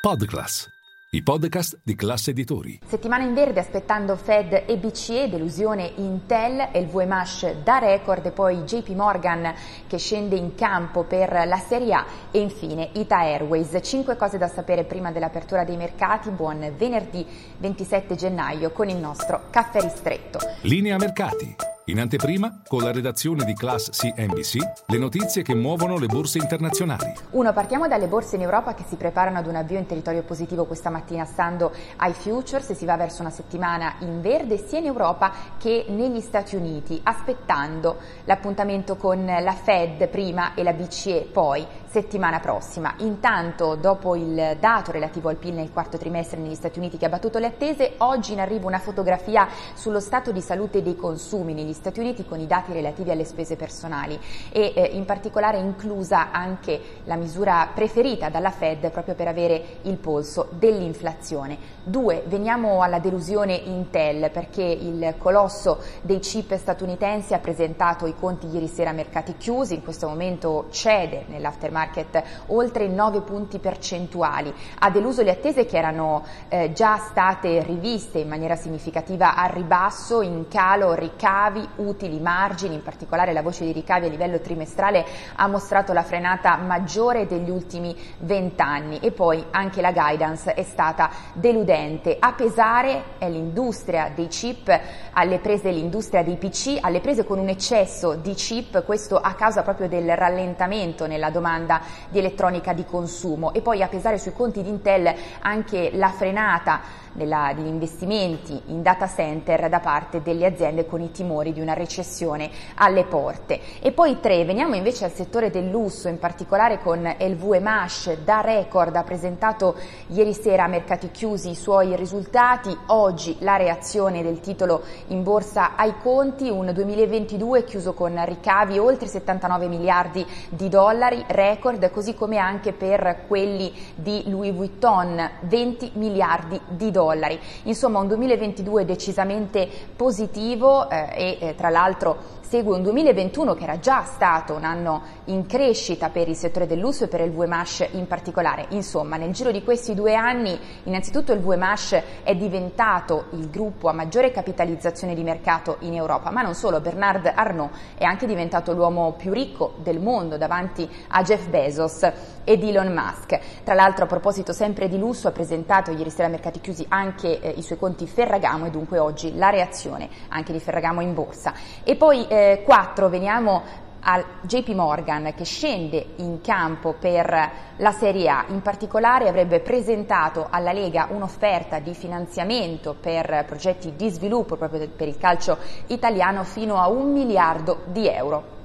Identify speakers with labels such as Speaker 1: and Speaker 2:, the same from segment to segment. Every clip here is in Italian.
Speaker 1: Podclass, i podcast di classe editori.
Speaker 2: Settimana in verde aspettando Fed e BCE, delusione Intel e il VMASH da record e poi JP Morgan che scende in campo per la Serie A e infine Ita Airways. Cinque cose da sapere prima dell'apertura dei mercati. Buon venerdì 27 gennaio con il nostro caffè ristretto.
Speaker 1: Linea mercati. In anteprima, con la redazione di Class CNBC, le notizie che muovono le borse internazionali.
Speaker 2: Uno, partiamo dalle borse in Europa che si preparano ad un avvio in territorio positivo questa mattina, stando ai futures si va verso una settimana in verde sia in Europa che negli Stati Uniti, aspettando l'appuntamento con la Fed prima e la BCE poi settimana prossima. Intanto, dopo il dato relativo al PIL nel quarto trimestre negli Stati Uniti che ha battuto le attese, oggi in arrivo una fotografia sullo stato di salute dei consumi negli Stati Uniti con i dati relativi alle spese personali e eh, in particolare inclusa anche la misura preferita dalla Fed proprio per avere il polso dell'inflazione. Due, veniamo alla delusione Intel perché il colosso dei chip statunitensi ha presentato i conti ieri sera a mercati chiusi, in questo momento cede nell'aftermarket market oltre 9 punti percentuali, ha deluso le attese che erano eh, già state riviste in maniera significativa al ribasso, in calo ricavi, utili, margini, in particolare la voce di ricavi a livello trimestrale ha mostrato la frenata maggiore degli ultimi 20 anni e poi anche la guidance è stata deludente. A pesare è l'industria dei chip, alle prese l'industria dei PC, alle prese con un eccesso di chip, questo a causa proprio del rallentamento nella domanda domanda di elettronica di consumo. E poi a pesare sui conti di Intel anche la frenata della, degli investimenti in data center da parte delle aziende con i timori di una recessione alle porte. E poi tre, veniamo invece al settore del lusso, in particolare con LVMH da record ha presentato ieri sera a mercati chiusi i suoi risultati, oggi la reazione del titolo in borsa ai conti, un 2022 chiuso con ricavi oltre 79 miliardi di dollari, record, così come anche per quelli di Louis Vuitton, 20 miliardi di dollari. Insomma un 2022 decisamente positivo eh, e eh, tra l'altro segue un 2021 che era già stato un anno in crescita per il settore del lusso e per il VMASH in particolare. Insomma, nel giro di questi due anni, innanzitutto il VMASH è diventato il gruppo a maggiore capitalizzazione di mercato in Europa, ma non solo, Bernard Arnault è anche diventato l'uomo più ricco del mondo davanti a Jeff Bezos ed Elon Musk. Tra l'altro, a proposito sempre di lusso, ha presentato ieri sera a mercati chiusi anche eh, i suoi conti Ferragamo e dunque oggi la reazione anche di Ferragamo in borsa. E poi eh, 4 veniamo al JP Morgan che scende in campo per la Serie A, in particolare avrebbe presentato alla Lega un'offerta di finanziamento per progetti di sviluppo proprio per il calcio italiano fino a un miliardo di euro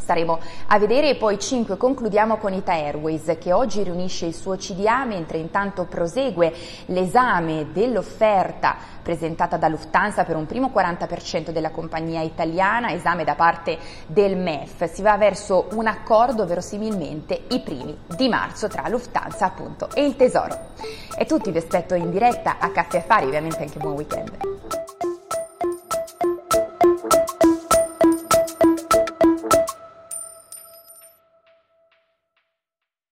Speaker 2: staremo a vedere e poi 5 concludiamo con Ita Airways che oggi riunisce il suo CDA mentre intanto prosegue l'esame dell'offerta presentata da Lufthansa per un primo 40% della compagnia italiana, esame da parte del MEF. Si va verso un accordo verosimilmente i primi di marzo tra Lufthansa appunto e il Tesoro. È tutto, vi aspetto in diretta a Caffè Affari, ovviamente anche buon weekend.